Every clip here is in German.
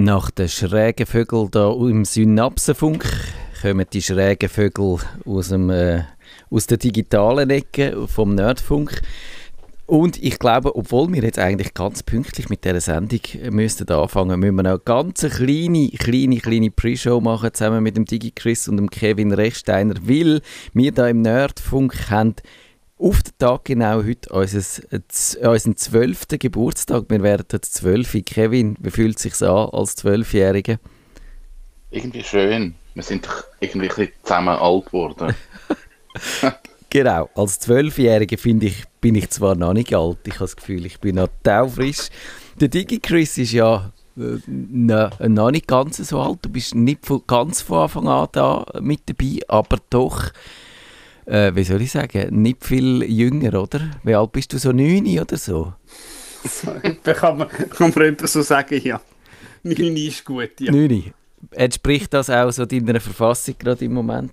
Nach den schrägen Vögeln hier im Synapsenfunk kommen die schrägen Vögel aus, dem, äh, aus der digitalen Ecke vom Nerdfunk. Und ich glaube, obwohl wir jetzt eigentlich ganz pünktlich mit dieser Sendung müssten anfangen, müssen wir noch eine ganz kleine, kleine, kleine Pre-Show machen, zusammen mit dem Digi Chris und dem Kevin Rechsteiner, weil wir da im Nerdfunk haben auf den Tag genau heute unser, unseren zwölften Geburtstag. Wir werden jetzt zwölf. Kevin, wie fühlt es sich an als Zwölfjährige? Irgendwie schön. Wir sind doch irgendwie ein bisschen zusammen alt geworden. genau, als Zwölfjährige finde ich, bin ich zwar noch nicht alt. Ich habe das Gefühl, ich bin noch taufrisch. Der Digi Chris ist ja äh, ne, noch nicht ganz so alt. Du bist nicht ganz von Anfang an da mit dabei, aber doch äh, wie soll ich sagen, nicht viel jünger, oder? Wie alt bist du, so neun oder so? kann, man, kann man so sagen, ja. Neun ist gut, ja. Neun. Entspricht das auch so deiner Verfassung gerade im Moment?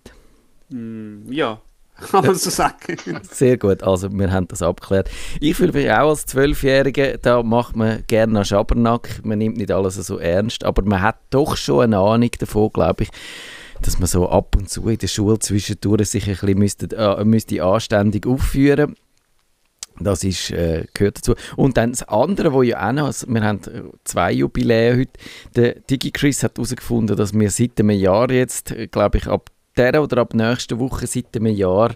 Mm, ja, kann man so sagen. Sehr gut, also wir haben das abgeklärt. Ich fühle mich auch als Zwölfjähriger, da macht man gerne einen Schabernack, man nimmt nicht alles so ernst, aber man hat doch schon eine Ahnung davon, glaube ich, dass man so ab und zu in der Schule zwischendurch sich ein bisschen müsste, äh, müsste anständig aufführen das ist, äh, gehört dazu. Und dann das andere, wo ja auch noch, also wir haben zwei Jubiläen heute, der DigiChris hat herausgefunden, dass wir seit einem Jahr jetzt, äh, glaube ich, ab der oder ab nächster Woche seit einem Jahr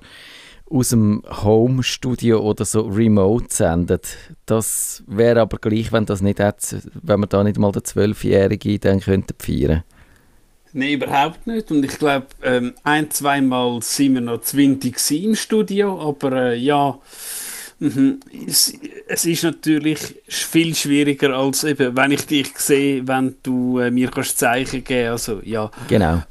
aus dem Home-Studio oder so remote sendet. Das wäre aber gleich, wenn das nicht hat, wenn wir da nicht mal den Zwölfjährigen dann könnten feiern könnten. Nein, überhaupt nicht. Und ich glaube, ähm, ein, zweimal sind wir noch 20 im Studio, aber äh, ja, mhm, es, es, ist natürlich viel schwieriger, als eben, wenn ich dich sehe, wenn du äh, mir kannst Zeichen geben Also, ja. Genau.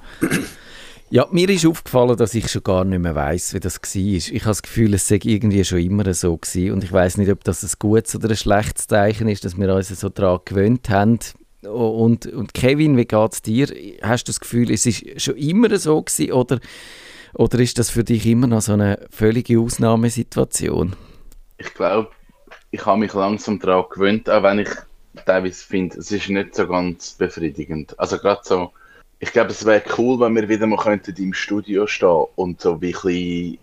Ja, mir ist aufgefallen, dass ich schon gar nicht mehr weiß, wie das war. Ich habe das Gefühl, es sei irgendwie schon immer so gewesen. Und ich weiß nicht, ob das ein gutes oder ein schlechtes Zeichen ist, dass wir uns so daran gewöhnt haben, und, und Kevin, wie geht es dir? Hast du das Gefühl, es ist schon immer so gewesen oder, oder ist das für dich immer noch so eine völlige Ausnahmesituation? Ich glaube, ich habe mich langsam daran gewöhnt, auch wenn ich teilweise finde, es ist nicht so ganz befriedigend. Also gerade so, ich glaube, es wäre cool, wenn wir wieder mal könnten im Studio stehen und so wie ein bisschen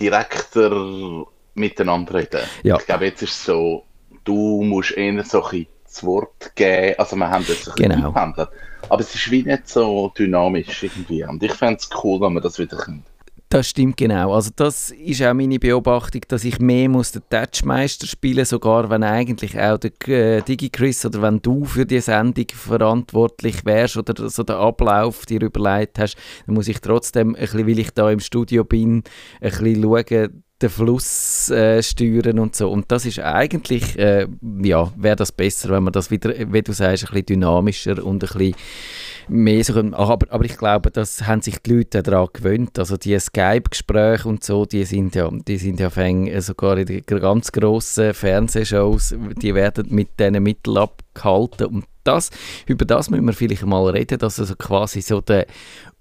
direkter miteinander reden. Ja. Ich glaube, jetzt ist es so, du musst eher so ein bisschen das Wort geben. Also wir haben das ein genau. gehandelt. Aber es ist wie nicht so dynamisch irgendwie. Und ich fände es cool, wenn man das wieder könnte. Das stimmt genau. Also das ist auch meine Beobachtung, dass ich mehr muss den Touchmeister spielen, sogar wenn eigentlich auch der äh, DigiChris oder wenn du für die Sendung verantwortlich wärst oder so den Ablauf dir überlegt hast, dann muss ich trotzdem, ein bisschen, weil ich da im Studio bin, ein bisschen schauen, den Fluss äh, steuern und so. Und das ist eigentlich, äh, ja, wäre das besser, wenn man das wieder, wie du sagst, ein bisschen dynamischer und ein bisschen mehr so aber, aber ich glaube, das haben sich die Leute daran gewöhnt. Also die Skype-Gespräche und so, die sind ja, die sind ja äh, sogar in ganz grossen Fernsehshows, die werden mit diesen Mitteln abgehalten und das, über das müssen wir vielleicht mal reden, dass also quasi so der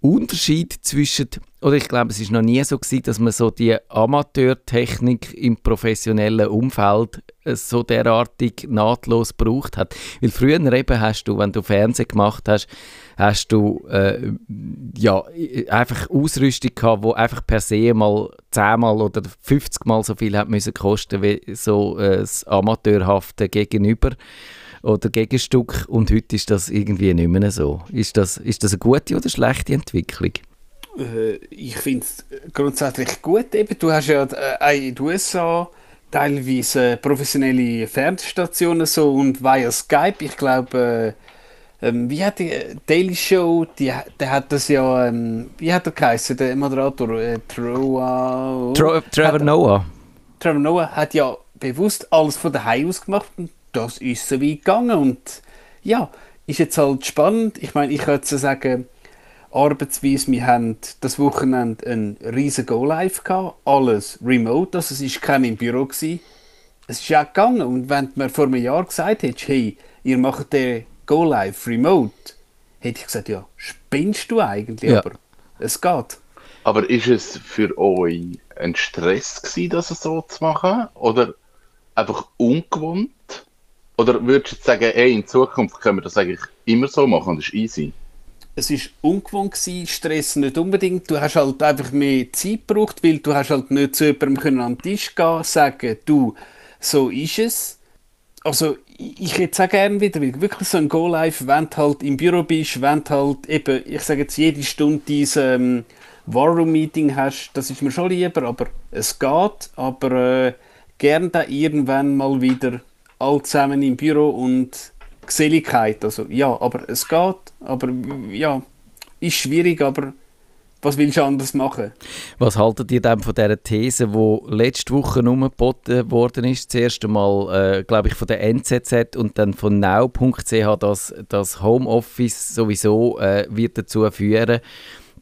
Unterschied zwischen, oder ich glaube, es ist noch nie so gewesen, dass man so die Amateurtechnik im professionellen Umfeld äh, so derartig nahtlos gebraucht hat. Weil früher eben hast du, wenn du Fernsehen gemacht hast, hast du äh, ja, einfach Ausrüstung gehabt, die einfach per se mal 10 mal oder 50 mal so viel hat müssen kosten wie so äh, das amateurhafte Gegenüber oder Gegenstück und heute ist das irgendwie nicht mehr so. Ist das, ist das eine gute oder schlechte Entwicklung? Äh, ich finde es grundsätzlich gut. Eben, du hast ja äh, in den USA teilweise professionelle Fernsehstationen so und via Skype. Ich glaube, äh, ähm, wie hat die äh, Daily Show, die, der hat das ja, ähm, wie hat er geheißen, der Moderator? Äh, Troa, Tro Trevor Noah. Trevor Noah hat ja bewusst alles von daheim aus gemacht und das ist so weit gegangen und ja, ist jetzt halt spannend. Ich meine, ich könnte so sagen, arbeitsweise, wir haben das Wochenende ein riesen Go-Live gehabt, alles remote, also es war kein im Büro. Gewesen. Es ist auch gegangen und wenn du mir vor einem Jahr gesagt hättest, hey, ihr macht den Go-Live remote, hätte ich gesagt, ja, spinnst du eigentlich, ja. aber es geht. Aber ist es für euch ein Stress gewesen, das so zu machen oder einfach ungewohnt? Oder würdest du sagen, ey, in Zukunft können wir das eigentlich immer so machen, das ist easy. Es war ungewohnt gewesen, Stress nicht unbedingt. Du hast halt einfach mehr Zeit gebraucht, weil du hast halt nicht zu jemandem können am Tisch gehen sagen, du, so ist es. Also ich hätte auch gerne wieder, weil wirklich so ein Go-Live, wenn du halt im Büro bist, wenn du halt eben, ich sage jetzt jede Stunde dieses ähm, War Room Meeting hast, das ist mir schon lieber, aber es geht, aber äh, gern da irgendwann mal wieder all zusammen im Büro und Geselligkeit. Also ja, aber es geht. Aber ja, ist schwierig, aber was willst du anders machen? Was haltet ihr denn von dieser These, die letzte Woche umgeboten worden ist? Das erste äh, glaube ich, von der NZZ und dann von now.ch, dass das Homeoffice sowieso äh, wird dazu führen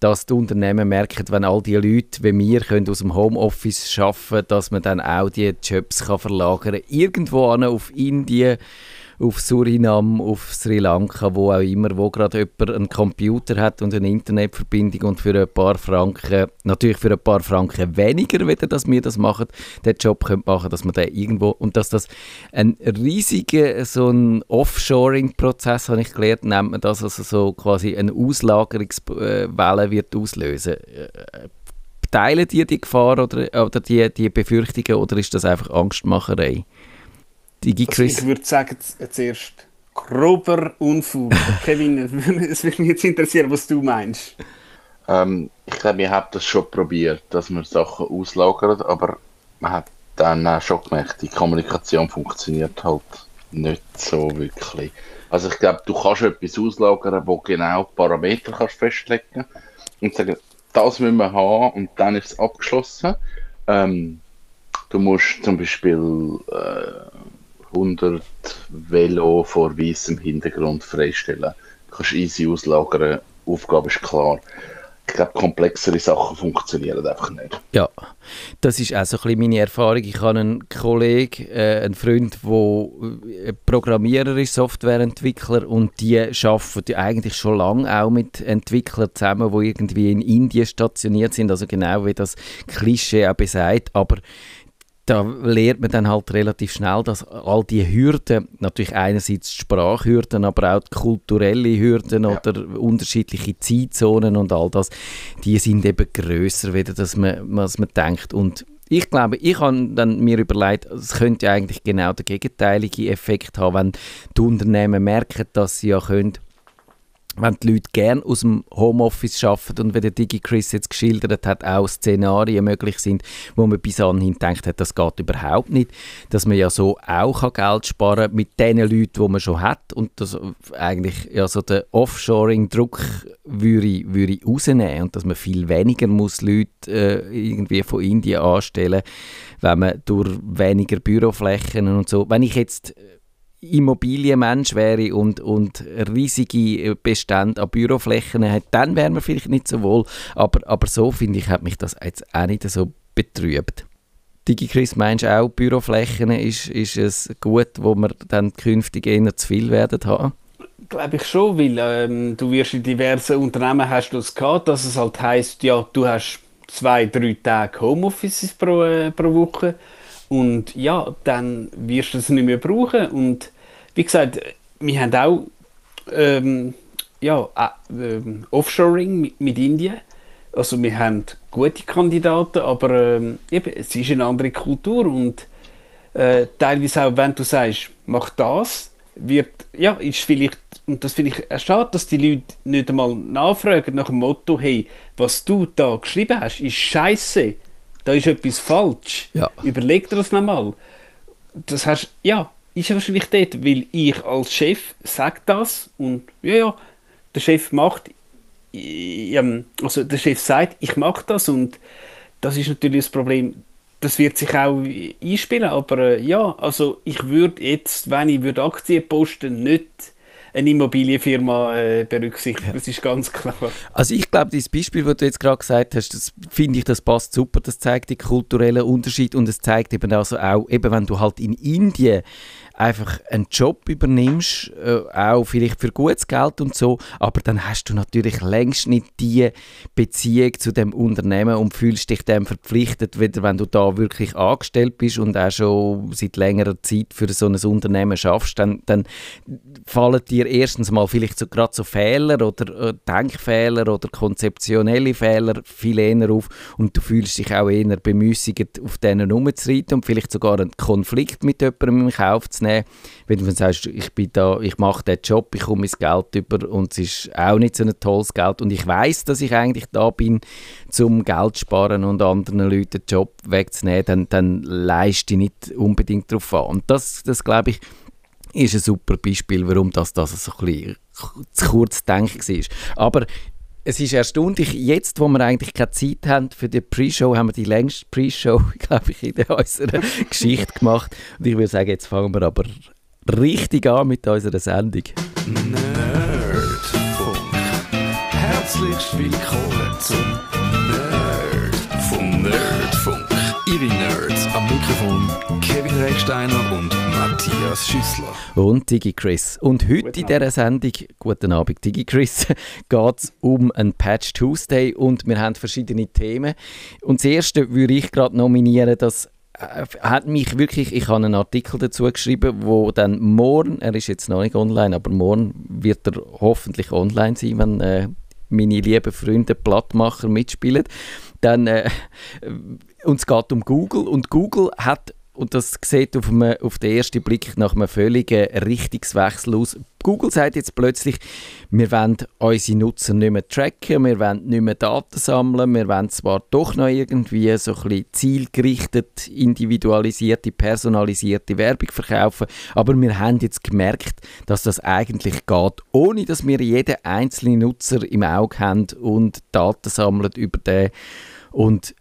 dass die Unternehmen merken, wenn all die Leute wie wir können aus dem Homeoffice arbeiten können, dass man dann auch die Jobs kann verlagern kann. Irgendwo auf Indien auf Surinam, auf Sri Lanka, wo auch immer, wo gerade jemand einen Computer hat und eine Internetverbindung und für ein paar Franken, natürlich für ein paar Franken weniger, wieder, dass wir das machen, den Job können machen, dass man den irgendwo und dass das ein riesiger so ein Offshoring-Prozess, habe ich gelernt, nennt man das, also so quasi eine Auslagerungswelle wird auslösen. Teilen die die Gefahr oder, oder die, die Befürchtungen oder ist das einfach Angstmacherei? DigiChris? Also ich würde sagen, zuerst grober Unfug. Kevin, es würde mich jetzt interessieren, was du meinst. Ähm, ich glaube, wir haben das schon probiert, dass man Sachen auslagert, aber man hat dann auch schon gemerkt, die Kommunikation funktioniert halt nicht so wirklich. Also ich glaube, du kannst etwas auslagern, wo genau Parameter kannst festlegen und sagen, das müssen wir haben und dann ist es abgeschlossen. Ähm, du musst zum Beispiel äh, 100 Velo vor weißem Hintergrund freistellen. Du kannst easy auslagern, Aufgabe ist klar. Ich glaube, komplexere Sachen funktionieren einfach nicht. Ja, das ist auch so ein bisschen meine Erfahrung. Ich habe einen Kollegen, äh, einen Freund, der äh, Programmierer ist, Softwareentwickler und die arbeiten eigentlich schon lange auch mit Entwicklern zusammen, die irgendwie in Indien stationiert sind, also genau wie das Klischee auch besagt, aber da lernt man dann halt relativ schnell, dass all die Hürden, natürlich einerseits Sprachhürden, aber auch kulturelle Hürden ja. oder unterschiedliche Zeitzonen und all das, die sind eben grösser, wieder, dass man, was man denkt. Und ich glaube, ich habe dann mir überlegt, es könnte eigentlich genau der gegenteilige Effekt haben, wenn die Unternehmen merken, dass sie ja können wenn die Leute gerne aus dem Homeoffice arbeiten und wie der DigiChris jetzt geschildert hat, auch Szenarien möglich sind, wo man bis anhin denkt hat, das geht überhaupt nicht, dass man ja so auch Geld sparen kann mit den Leuten, die man schon hat und das eigentlich ja so der Offshoring-Druck würde, würde rausnehmen und dass man viel weniger muss Leute äh, irgendwie von Indien anstellen, wenn man durch weniger Büroflächen und so, wenn ich jetzt Immobilienmensch wäre und, und riesige Bestände an Büroflächen hat, dann wäre man vielleicht nicht so wohl. Aber, aber so, finde ich, hat mich das jetzt auch nicht so betrübt. DigiChris, meinst du auch, Büroflächen ist, ist es gut, wo wir dann künftig eher zu viel werden haben? Glaube ich schon, weil ähm, du wirst in diversen Unternehmen hast du es gehabt, dass es halt heisst, ja, du hast zwei, drei Tage Homeoffice pro, äh, pro Woche und ja, dann wirst du es nicht mehr brauchen und wie gesagt, wir haben auch ähm, ja, äh, Offshoring mit, mit, Indien. Also wir haben gute Kandidaten, aber ähm, eben, es ist eine andere Kultur und äh, teilweise auch, wenn du sagst, mach das, wird, ja, ist vielleicht, und das finde ich schade, dass die Leute nicht einmal nachfragen nach dem Motto, hey, was du da geschrieben hast, ist scheiße, da ist etwas falsch, ja. überleg dir das nochmal. Das heißt, ja, ist er wahrscheinlich dort, weil ich als Chef sage das und ja, ja, der Chef macht, ähm, also der Chef sagt, ich mache das und das ist natürlich das Problem. Das wird sich auch einspielen, aber äh, ja, also ich würde jetzt, wenn ich würde Aktien posten, nicht eine Immobilienfirma äh, berücksichtigen. Ja. Das ist ganz klar. Also ich glaube, das Beispiel, das du jetzt gerade gesagt hast, das finde ich, das passt super. Das zeigt den kulturellen Unterschied und es zeigt eben also auch, eben wenn du halt in Indien einfach einen Job übernimmst, äh, auch vielleicht für gutes Geld und so, aber dann hast du natürlich längst nicht die Beziehung zu dem Unternehmen und fühlst dich dem verpflichtet, wieder wenn du da wirklich angestellt bist und auch schon seit längerer Zeit für so ein Unternehmen schaffst, dann, dann fallen dir erstens mal vielleicht so gerade so Fehler oder äh, Denkfehler oder konzeptionelle Fehler viel eher auf und du fühlst dich auch eher bemüßigt, auf denen rumzureiten und vielleicht sogar einen Konflikt mit jemandem in Kauf zu nehmen, wenn du sagst, ich bin da, ich mache den Job, ich komme mein Geld über und es ist auch nicht so ein tolles Geld und ich weiß, dass ich eigentlich da bin, zum Geld sparen und anderen Leuten den Job wegzunehmen, dann, dann leiste ich nicht unbedingt darauf an. Und das, das glaube ich, ist ein super Beispiel, warum das, das so ein bisschen zu kurz gedacht war. Aber es ist erstaunlich, jetzt, wo wir eigentlich keine Zeit haben für die Pre-Show, haben wir die längste Pre-Show, glaube ich, in unserer Geschichte gemacht. Und ich würde sagen, jetzt fangen wir aber richtig an mit unserer Sendung. Nerdfunk. Herzlich willkommen zum Nerd vom Nerdfunk. Ihre Nerds am Mikrofon Kevin Recksteiner und Matthias Schüssler. Und Digi Chris. Und heute in dieser Sendung, guten Abend Digi Chris, geht es um einen Patch Tuesday und wir haben verschiedene Themen. Und das erste würde ich gerade nominieren, das äh, hat mich wirklich, ich habe einen Artikel dazu geschrieben, wo dann morgen, er ist jetzt noch nicht online, aber morgen wird er hoffentlich online sein, wenn äh, meine lieben Freunde Plattmacher mitspielen. Dann, äh, und es geht um Google und Google hat und das sieht auf, einem, auf den ersten Blick nach einem völligen Richtungswechsel aus. Google sagt jetzt plötzlich, wir wollen unsere Nutzer nicht mehr tracken, wir wollen nicht mehr Daten sammeln, wir wollen zwar doch noch irgendwie so ein bisschen zielgerichtet, individualisierte, personalisierte Werbung verkaufen, aber wir haben jetzt gemerkt, dass das eigentlich geht, ohne dass wir jeden einzelnen Nutzer im Auge haben und Daten sammeln über den und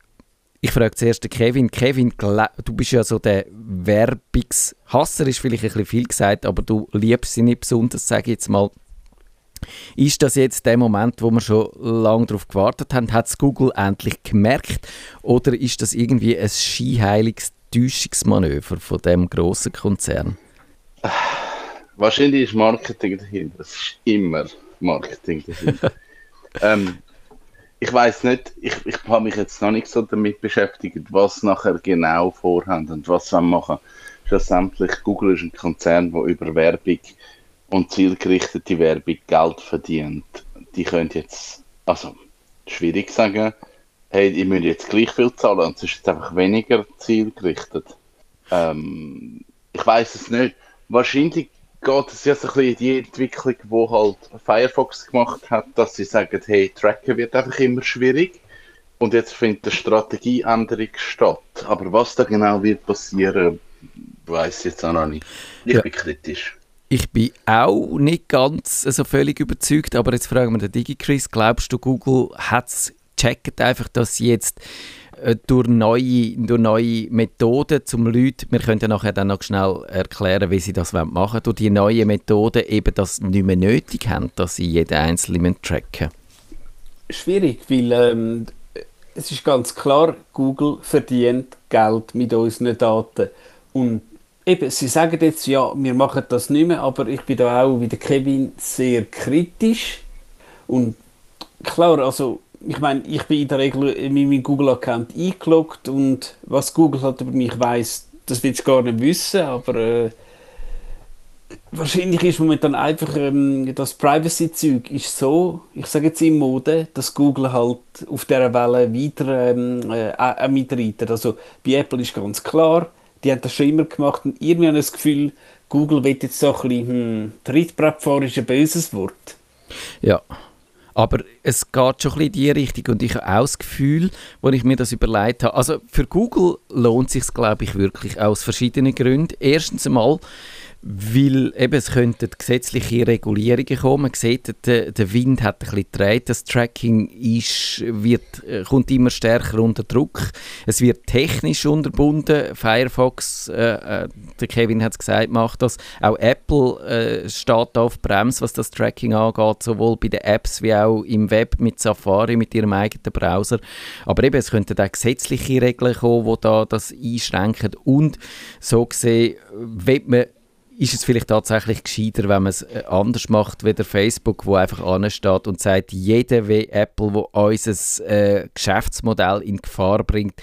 ich frage zuerst Kevin. Kevin, du bist ja so der Werbungshasser, ist vielleicht ein bisschen viel gesagt, aber du liebst sie nicht besonders, sage ich jetzt mal. Ist das jetzt der Moment, wo wir schon lange darauf gewartet haben? Hat es Google endlich gemerkt? Oder ist das irgendwie ein skiheiliges Täuschungsmanöver von dem grossen Konzern? Wahrscheinlich ist Marketing dahinter. Das ist immer Marketing dahinter. ähm, ich weiß nicht, ich, ich habe mich jetzt noch nicht so damit beschäftigt, was nachher genau vorhaben und was wir machen. Schlussendlich, Google ist ein Konzern, der über Werbung und zielgerichtete Werbung Geld verdient. Die können jetzt, also schwierig sagen, hey, ihr müsst jetzt gleich viel zahlen und es ist jetzt einfach weniger zielgerichtet. Ähm, ich weiß es nicht. Wahrscheinlich geht es jetzt ein bisschen in die Entwicklung, die halt Firefox gemacht hat, dass sie sagen, hey, Tracken wird einfach immer schwierig. Und jetzt findet eine Strategieänderung statt. Aber was da genau wird passieren, weiß ich jetzt auch noch nicht. Ich ja. bin kritisch. Ich bin auch nicht ganz so völlig überzeugt, aber jetzt fragen wir den DigiChris, glaubst du, Google hat es checkt einfach, dass sie jetzt äh, durch neue, durch neue Methoden zum Leuten, wir können nachher dann noch schnell erklären, wie sie das machen wollen, durch die neuen Methoden eben das nicht mehr nötig haben, dass sie jeden Einzelnen tracken. Schwierig, weil ähm, es ist ganz klar, Google verdient Geld mit unseren Daten. Und eben, sie sagen jetzt, ja, wir machen das nicht mehr, aber ich bin da auch wie der Kevin sehr kritisch. Und klar, also ich meine, ich bin in der Regel in meinem Google-Account eingeloggt und was Google halt über mich weiß, das willst du gar nicht wissen, aber äh, wahrscheinlich ist momentan einfach ähm, das Privacy-Zeug so, ich sage jetzt in Mode, dass Google halt auf dieser Welle weiter ähm, äh, äh, mitreitet. Also bei Apple ist ganz klar, die haben das schon immer gemacht und irgendwie habe ich das Gefühl, Google wird jetzt so ein bisschen, hm, Trittbrettfahren ist ein böses Wort. Ja, aber es geht schon ein bisschen in die Richtung und ich habe auch das Gefühl, als ich mir das überlegt habe, also für Google lohnt sich glaube ich wirklich aus verschiedenen Gründen. Erstens einmal, weil eben es könnten gesetzliche Regulierungen kommen. Man sieht, der, der Wind hat ein bisschen gedreht, das Tracking ist, wird, äh, kommt immer stärker unter Druck. Es wird technisch unterbunden. Firefox, äh, äh der Kevin hat es gesagt, macht das. Auch Apple äh, steht auf Brems, was das Tracking angeht, sowohl bei den Apps wie auch im Web mit Safari, mit ihrem eigenen Browser. Aber eben, es könnten auch gesetzliche Regeln kommen, die da das einschränken. Und so gesehen, wenn man ist es vielleicht tatsächlich gescheiter, wenn man es äh, anders macht, wie der Facebook, wo einfach ansteht und sagt, jeder wie Apple, wo unser äh, Geschäftsmodell in Gefahr bringt,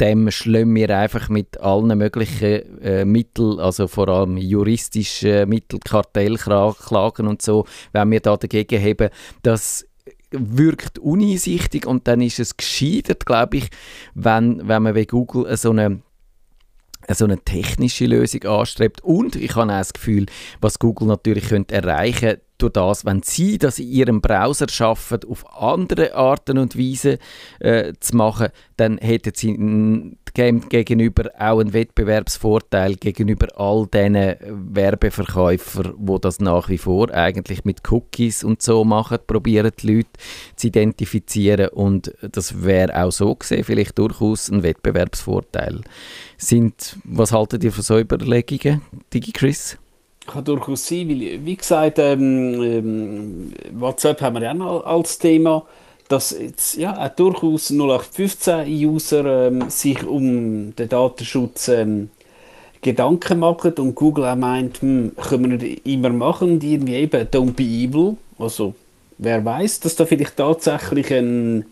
dem schlimmen wir einfach mit allen möglichen äh, Mitteln, also vor allem juristische Mittel, Kartellklagen und so, wenn wir da dagegen haben, das wirkt uneinsichtig und dann ist es gescheitert, glaube ich, wenn, wenn man wie Google so eine so eine technische Lösung anstrebt. Und ich habe auch das Gefühl, was Google natürlich könnte erreichen durch das, wenn sie das in ihrem Browser schaffen, auf andere Arten und Weise äh, zu machen, dann hätten sie gegenüber auch einen Wettbewerbsvorteil gegenüber all diesen Werbeverkäufern, wo das nach wie vor eigentlich mit Cookies und so machen, probieren die Leute zu identifizieren und das wäre auch so gesehen vielleicht durchaus ein Wettbewerbsvorteil. Sind, was haltet ihr von so Überlegungen, DigiChris? Kann durchaus sein, weil, wie gesagt, ähm, ähm, WhatsApp haben wir ja noch als Thema, dass jetzt ja auch durchaus 0815-User ähm, sich um den Datenschutz ähm, Gedanken machen und Google auch meint, hm, können wir nicht immer machen und irgendwie eben don't be evil. Also wer weiß, dass da vielleicht tatsächlich ein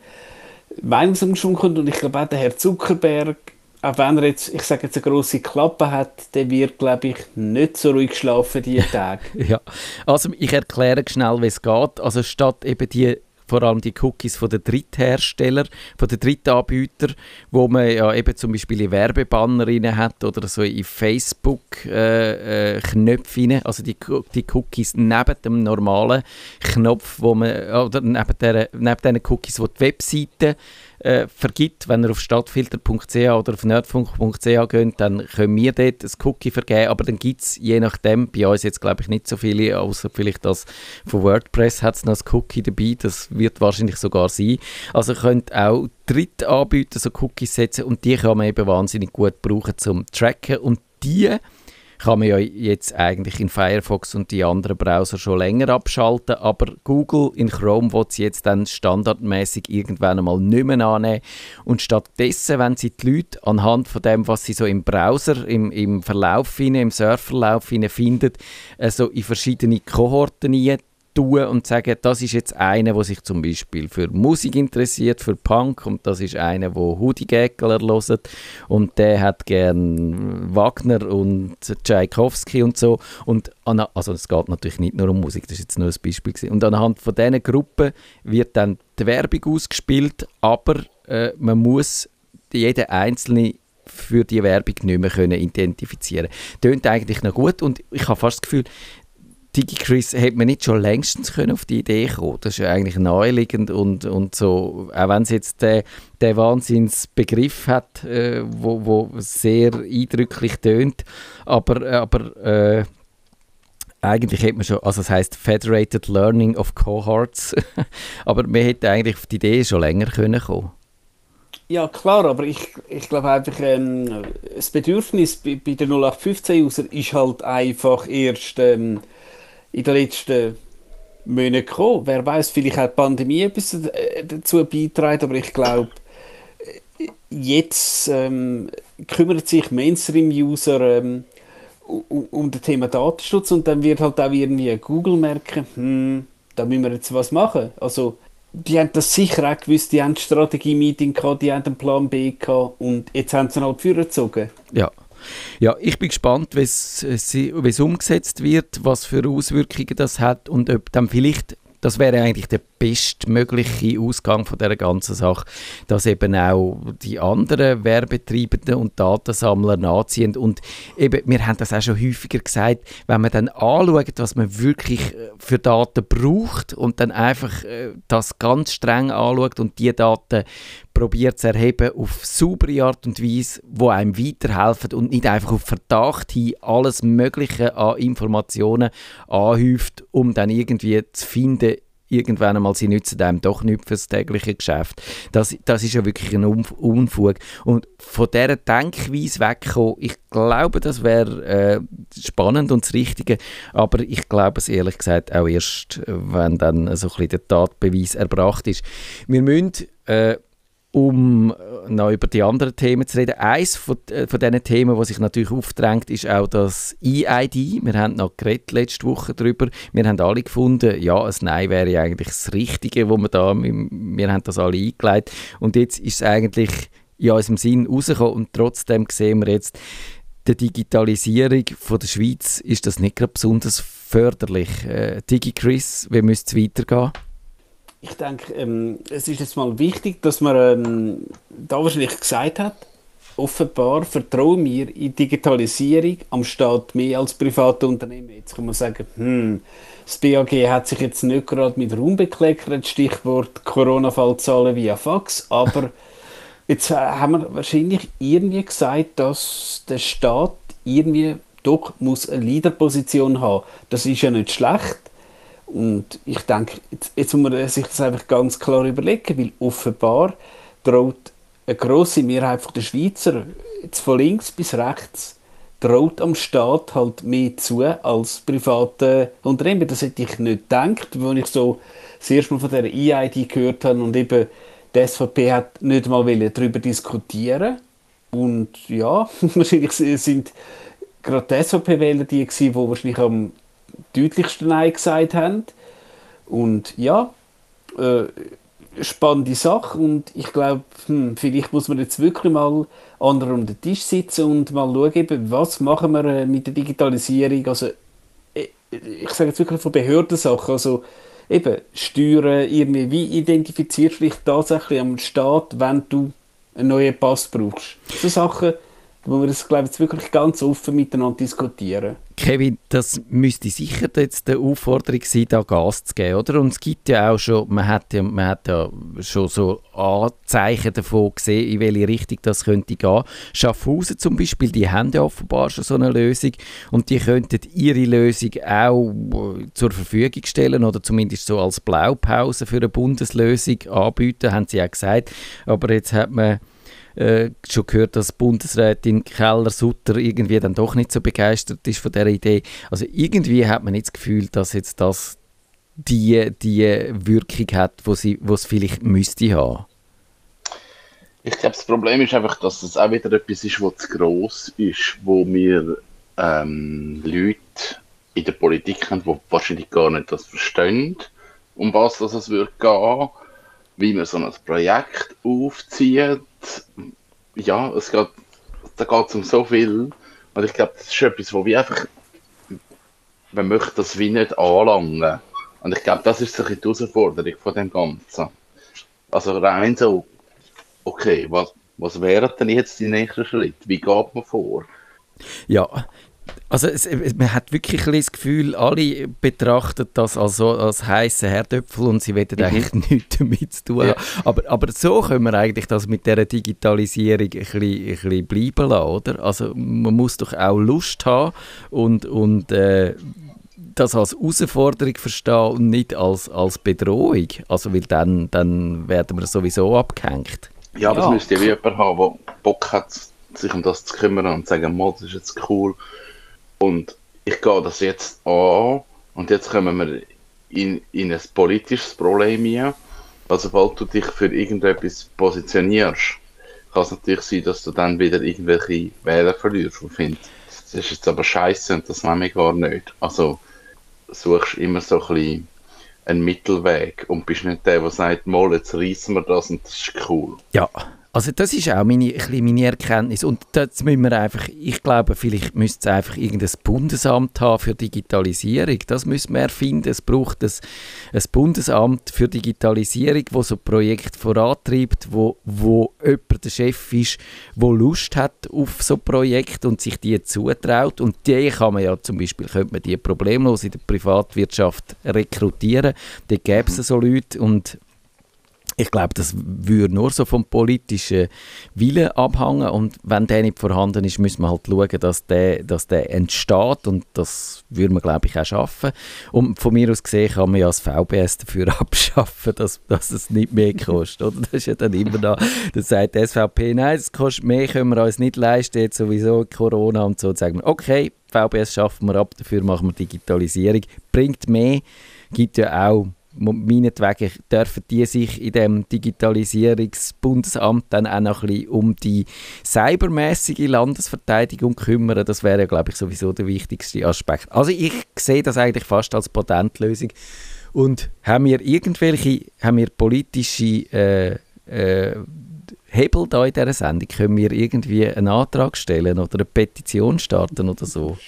Meinungsumschwung kommt und ich glaube auch der Herr Zuckerberg auch wenn er jetzt, ich sage jetzt, eine grosse Klappe hat, der wird, glaube ich, nicht so ruhig schlafen diese Tage. ja, also ich erkläre schnell, wie es geht. Also statt eben die vor allem die Cookies von den Dritthersteller, von den Drittanbieter, wo man ja eben zum Beispiel in Werbebanner hat oder so in Facebook-Knöpfe äh, äh, also die, die Cookies neben dem normalen Knopf, wo man, oder neben, der, neben den Cookies, wo die Webseite äh, vergibt, wenn ihr auf stadtfilter.ch oder auf nerdfunk.ch geht, dann können wir dort ein Cookie vergeben, aber dann gibt es je nachdem, bei uns jetzt glaube ich nicht so viele, außer vielleicht das von WordPress hat es noch ein Cookie dabei, das wird wahrscheinlich sogar sein. Also könnt auch Drittanbieter so Cookies setzen und die kann man eben wahnsinnig gut brauchen zum Tracken und die kann man ja jetzt eigentlich in Firefox und die anderen Browser schon länger abschalten, aber Google in Chrome wird sie jetzt dann standardmäßig irgendwann einmal nicht mehr annehmen. Und stattdessen, wenn sie die Leute anhand von dem, was sie so im Browser, im, im Verlauf, im Surfverlauf finden, also in verschiedene Kohorten tun und sagen, das ist jetzt einer, der sich zum Beispiel für Musik interessiert, für Punk und das ist einer, der Hoodie Gäckler hört und der hat gern Wagner und Tchaikovsky und so und also es geht natürlich nicht nur um Musik, das ist jetzt nur ein Beispiel gewesen. und anhand von diesen Gruppen wird dann die Werbung ausgespielt, aber äh, man muss jeden einzelne für die Werbung nicht mehr können identifizieren können. Tönt eigentlich noch gut und ich habe fast das Gefühl, DigiChris hätte man nicht schon längstens können auf die Idee kommen? Das ist ja eigentlich naheliegend und, und so, auch wenn es jetzt den, den Wahnsinnsbegriff hat, äh, wo, wo sehr eindrücklich tönt, aber, aber äh, eigentlich hätte man schon, also es heißt Federated Learning of Cohorts, aber man hätte eigentlich auf die Idee schon länger können kommen. Ja, klar, aber ich, ich glaube einfach, ähm, das Bedürfnis bei, bei der 0815-User ist halt einfach erst ähm, in den letzten Monaten gekommen. Wer weiß, vielleicht hat die Pandemie etwas dazu beitragen, aber ich glaube, jetzt ähm, kümmert sich Mainstream-User ähm, um, um das Thema Datenschutz und dann wird halt auch irgendwie Google merken, hm, da müssen wir jetzt was machen. Also, die haben das sicher auch gewusst, die haben Strategie-Meeting gehabt, die haben einen Plan B gehabt und jetzt haben sie ihn halt vorgezogen. Ja, ja, ich bin gespannt, wie es umgesetzt wird, was für Auswirkungen das hat und ob dann vielleicht das wäre eigentlich der bestmögliche Ausgang von der ganzen Sache, dass eben auch die anderen Werbetreibenden und Datensammler nachziehen. Und eben, wir haben das auch schon häufiger gesagt, wenn man dann anschaut, was man wirklich äh, für Daten braucht und dann einfach äh, das ganz streng anschaut und die Daten probiert zu erheben auf saubere Art und Weise, wo einem weiterhelfen und nicht einfach auf Verdacht hin alles Mögliche an Informationen anhäuft, um dann irgendwie zu finden, irgendwann einmal, sie nützen einem doch nicht fürs tägliche Geschäft. Das, das ist ja wirklich ein Unfug. Und von dieser Denkweise wegkommen, ich glaube, das wäre äh, spannend und das Richtige, aber ich glaube es ehrlich gesagt auch erst, wenn dann so ein bisschen der Tatbeweis erbracht ist. Wir müssen äh, um noch über die anderen Themen zu reden. Eines von, äh, von diesen Themen, was sich natürlich aufdrängt, ist auch das EID. Wir haben noch geredet letzte Woche darüber. Wir haben alle gefunden, ja, ein Nein wäre eigentlich das Richtige, wo wir da, wir haben das alle eingeleitet. Und jetzt ist es eigentlich in unserem Sinn rausgekommen und trotzdem sehen wir jetzt, der Digitalisierung von der Schweiz ist das nicht gerade besonders förderlich. Äh, DigiChris, wie müsste es weitergehen? Ich denke, ähm, es ist jetzt mal wichtig, dass man ähm, da wahrscheinlich gesagt hat, offenbar vertrauen wir in Digitalisierung am Staat mehr als private Unternehmen. Jetzt kann man sagen, hm, das BAG hat sich jetzt nicht gerade mit Raum bekleckert, Stichwort Corona-Fallzahlen via Fax, aber jetzt äh, haben wir wahrscheinlich irgendwie gesagt, dass der Staat irgendwie doch muss eine Leaderposition haben. Das ist ja nicht schlecht, und ich denke, jetzt, jetzt muss man sich das einfach ganz klar überlegen, weil offenbar droht eine grosse Mehrheit der Schweizer, jetzt von links bis rechts, droht am Staat halt mehr zu als private Unternehmen. Das hätte ich nicht gedacht, als ich so das erste Mal von der EID gehört habe und eben die SVP hat nicht mal darüber diskutieren und ja, wahrscheinlich sind gerade die SVP-Wähler die, die wahrscheinlich am deutlichsten Nein gesagt haben. Und ja, äh, spannende Sache und ich glaube, hm, vielleicht muss man jetzt wirklich mal andere um den Tisch sitzen und mal schauen, was machen wir äh, mit der Digitalisierung, also äh, ich sage jetzt wirklich von Behördensachen, also eben Steuern, irgendwie, wie identifizierst du dich tatsächlich am Staat, wenn du einen neuen Pass brauchst? So Sachen, wo wir das, glaube ich, jetzt wirklich ganz offen miteinander diskutieren. Kevin, das müsste sicher jetzt die Aufforderung sein, da Gas zu geben, oder? Und es gibt ja auch schon, man hat ja, man hat ja schon so Anzeichen davon gesehen, in welche Richtung das könnte gehen. Schaffhausen zum Beispiel, die haben ja offenbar schon so eine Lösung und die könnten ihre Lösung auch zur Verfügung stellen oder zumindest so als Blaupause für eine Bundeslösung anbieten, haben sie ja gesagt. Aber jetzt hat man äh, schon gehört, dass Bundesrätin Keller-Sutter irgendwie dann doch nicht so begeistert ist von der Idee. Also irgendwie hat man nicht das Gefühl, dass jetzt das die, die Wirkung hat, wo, sie, wo es vielleicht müsste haben. Ich glaube, das Problem ist einfach, dass es auch wieder etwas ist, was zu gross ist, wo wir ähm, Leute in der Politik haben, die wahrscheinlich gar nicht das verstehen, um was das es wird gehen, wie man so ein Projekt aufzieht, ja, es geht, da geht es um so viel. Und ich glaube, das ist etwas, wo wir einfach, man möchte das wie nicht anlangen. Und ich glaube, das ist so die Herausforderung von dem Ganzen. Also rein so, okay, was, was wären denn jetzt die nächsten Schritte? Wie geht man vor? Ja, also es, man hat wirklich das Gefühl, alle betrachten das als, als heißen Herdöpfel und sie wollen mhm. eigentlich nichts damit zu tun ja. Aber, aber so können wir eigentlich das mit der Digitalisierung ein bisschen, ein bisschen bleiben lassen, oder? Also man muss doch auch Lust haben und, und äh, das als Herausforderung verstehen und nicht als, als Bedrohung. Also weil dann, dann werden wir sowieso abgehängt. Ja, aber ja. es müsste ja jemand haben, der Bock hat, sich um das zu kümmern und zu sagen, das ist jetzt cool und ich gehe das jetzt an und jetzt kommen wir in, in ein politisches Problem hier. Also, sobald du dich für irgendetwas positionierst, kann es natürlich sein, dass du dann wieder irgendwelche Wähler verlierst und findest, das ist jetzt aber scheiße und das nehme ich gar nicht. Also suchst immer so ein bisschen einen Mittelweg und bist nicht der, der sagt, mal, jetzt reissen wir das und das ist cool. Ja, also das ist auch meine, meine Erkenntnis. Und das müssen wir einfach, ich glaube, vielleicht müsste es einfach irgendein Bundesamt haben für Digitalisierung, das müssen wir erfinden, es braucht ein, ein Bundesamt für Digitalisierung, wo so Projekt vorantreibt, wo, wo jemand der Chef ist, wo Lust hat auf so Projekt und sich die zutraut. Und die kann man ja zum Beispiel, könnte man die problemlos in der Privatwirtschaft rekrutieren, da gäbe es so Leute und ich glaube, das würde nur so vom politischen Willen abhängen und wenn der nicht vorhanden ist, müssen wir halt schauen, dass der, dass der entsteht und das würde man, glaube ich, auch schaffen. Und von mir aus gesehen kann man ja das VBS dafür abschaffen, dass, dass es nicht mehr kostet. Oder? Das ist ja dann immer da, das sagt die SVP, nein, es kostet mehr, können wir uns nicht leisten, jetzt sowieso Corona und so. Und sagen wir, okay, VBS schaffen wir ab, dafür machen wir Digitalisierung, bringt mehr, gibt ja auch meinetwegen dürfen die sich in dem Digitalisierungsbundesamt dann auch noch ein bisschen um die cybermäßige Landesverteidigung kümmern. Das wäre ja, glaube ich, sowieso der wichtigste Aspekt. Also ich sehe das eigentlich fast als Patentlösung. Und haben wir irgendwelche, haben wir politische äh, äh, Hebel da in dieser Sendung? Können wir irgendwie einen Antrag stellen oder eine Petition starten oder so?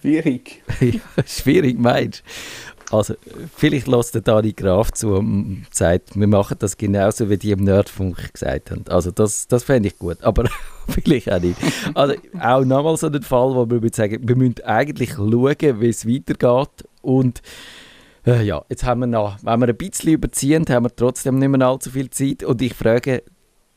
Schwierig. ja, schwierig, meinst du? Also, vielleicht lässt der Dani Graf zu und sagt, wir machen das genauso, wie die im Nerdfunk gesagt haben. Also, das, das fände ich gut, aber vielleicht auch nicht. Also, auch nochmal so ein Fall, wo wir sagen, wir müssen eigentlich schauen, wie es weitergeht und äh, ja, jetzt haben wir noch, wenn wir ein bisschen überziehen, haben wir trotzdem nicht mehr allzu viel Zeit und ich frage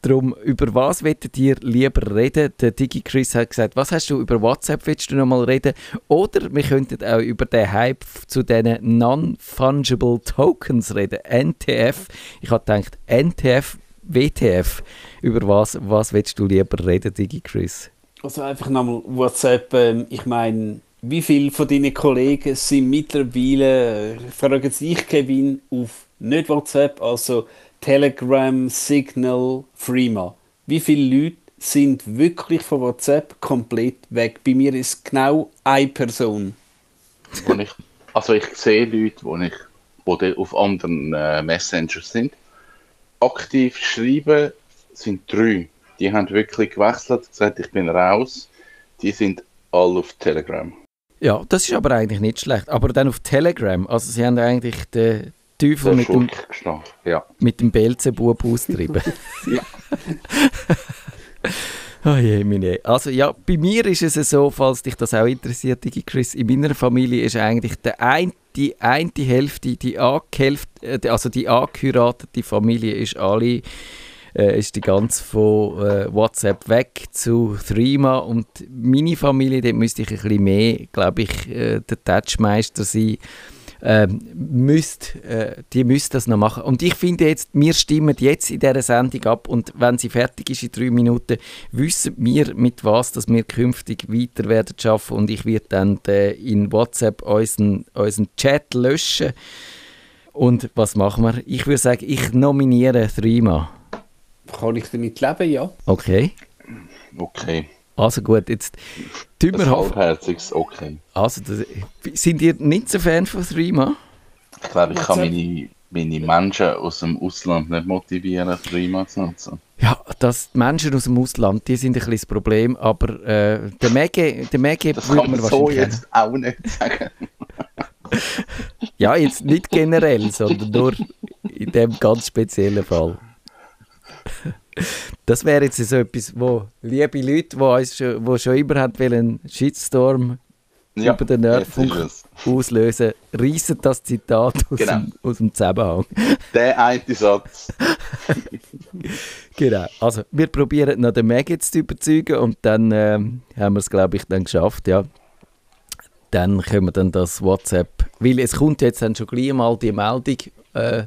darum, über was wettet ihr lieber reden? Der DigiChris hat gesagt, was hast du über WhatsApp, willst du noch mal reden? Oder wir könnten auch über den Hype zu diesen Non-Fungible Tokens reden, NTF. Ich habe gedacht, NTF, WTF, über was, was willst du lieber reden, DigiChris? Also einfach nochmal WhatsApp, ähm, ich meine, wie viele von deinen Kollegen sind mittlerweile, äh, fragen sich Kevin, auf nicht WhatsApp, also Telegram, Signal, Freema. Wie viele Leute sind wirklich von WhatsApp komplett weg? Bei mir ist es genau eine Person. Wo ich, also ich sehe Leute, wo ich, die auf anderen äh, Messengers sind. Aktiv schreiben sind drei. Die haben wirklich gewechselt, gesagt, ich bin raus. Die sind alle auf Telegram. Ja, das ist aber eigentlich nicht schlecht. Aber dann auf Telegram, also sie haben eigentlich den Teufel mit dem, ja. mit dem Belzebub austrieben. ja. oh je, meine. Also ja, bei mir ist es so, falls dich das auch interessiert, Chris, in meiner Familie ist eigentlich der ein, die eine Hälfte, die Angehälfte, äh, also die angeheiratete Familie ist alle äh, ist die ganz von äh, WhatsApp weg zu Threema und meine Familie, dort müsste ich ein bisschen mehr, glaube ich, äh, der Touchmeister sein äh, müsst, äh, die müsst das noch machen. Und ich finde jetzt, wir stimmen jetzt in dieser Sendung ab und wenn sie fertig ist in drei Minuten, wissen wir mit was, dass wir künftig weiter werden schaffen und ich werde dann äh, in WhatsApp unseren, unseren Chat löschen. Und was machen wir? Ich würde sagen, ich nominiere Threema. Kann ich damit leben, ja. Okay. Okay. Also gut, jetzt tun wir halbherziges Okay. Also, das, sind ihr nicht so Fan von Threema? Ich glaube, ich kann meine, meine Menschen aus dem Ausland nicht motivieren, Threema zu nutzen. Ja, das, die Menschen aus dem Ausland, die sind ein bisschen das Problem, aber äh, der Mege, der Mege das kann man so jetzt auch nicht sagen. ja, jetzt nicht generell, sondern nur in dem ganz speziellen Fall. Das wäre jetzt so etwas, wo liebe Leute, die uns schon, wo schon immer haben einen Shitstorm ja, über den Nerdfunk auslösen, reissen das Zitat aus, genau. dem, aus dem Zusammenhang. Der eine Satz. genau. Also, wir probieren noch den Meg zu überzeugen und dann ähm, haben wir es, glaube ich, dann geschafft, ja. Dann können wir dann das WhatsApp, weil es kommt jetzt dann schon gleich mal die Meldung, äh,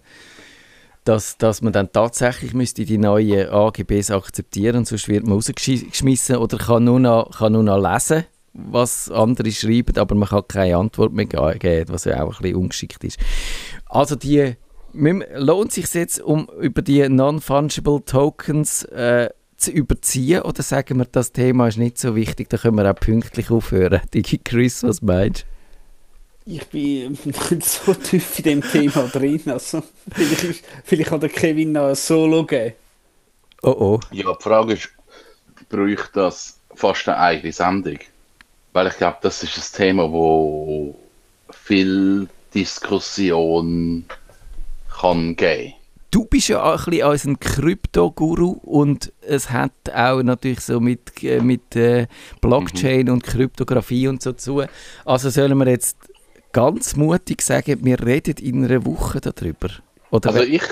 dass, dass man dann tatsächlich müsste die neuen AGBs akzeptieren, sonst wird man rausgeschmissen oder kann nur noch, kann nur noch lesen, was andere schreiben, aber man kann keine Antwort mehr geben, was ja auch ein bisschen ungeschickt ist. Also die lohnt sich jetzt, um über die Non-Fungible Tokens äh, zu überziehen oder sagen wir, das Thema ist nicht so wichtig, da können wir auch pünktlich aufhören. Digi Chris, was meinst du? Ich bin so tief in dem Thema drin. Also, vielleicht, vielleicht kann der Kevin noch ein Solo geben. Oh oh. Ja, die Frage ist, bräuchte das fast eine eigene Sendung? Weil ich glaube, das ist ein Thema, wo viel Diskussion kann geben. Du bist ja auch ein bisschen unser Krypto-Guru und es hat auch natürlich so mit, äh, mit äh, Blockchain mhm. und Kryptographie und so zu. Also sollen wir jetzt ganz mutig sagen, wir reden in einer Woche darüber? Oder also ich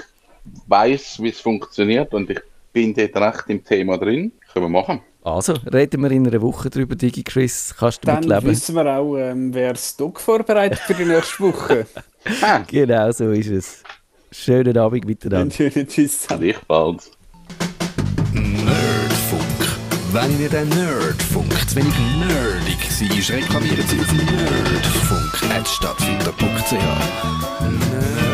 weiß, wie es funktioniert und ich bin dort recht im Thema drin. Können wir machen. Also, reden wir in einer Woche darüber, Digi Chris. Kannst du Dann mitleben? Dann wissen wir auch, ähm, wer das Doc vorbereitet für die nächste Woche. genau so ist es. Schönen Abend miteinander. Schönen Tschüss. Gleichfalls. Wenn ihr den Nerdfunk zu wenig nerdig seid, reklamiert sie auf nerdfunk.stadtfinder.ch. Nerd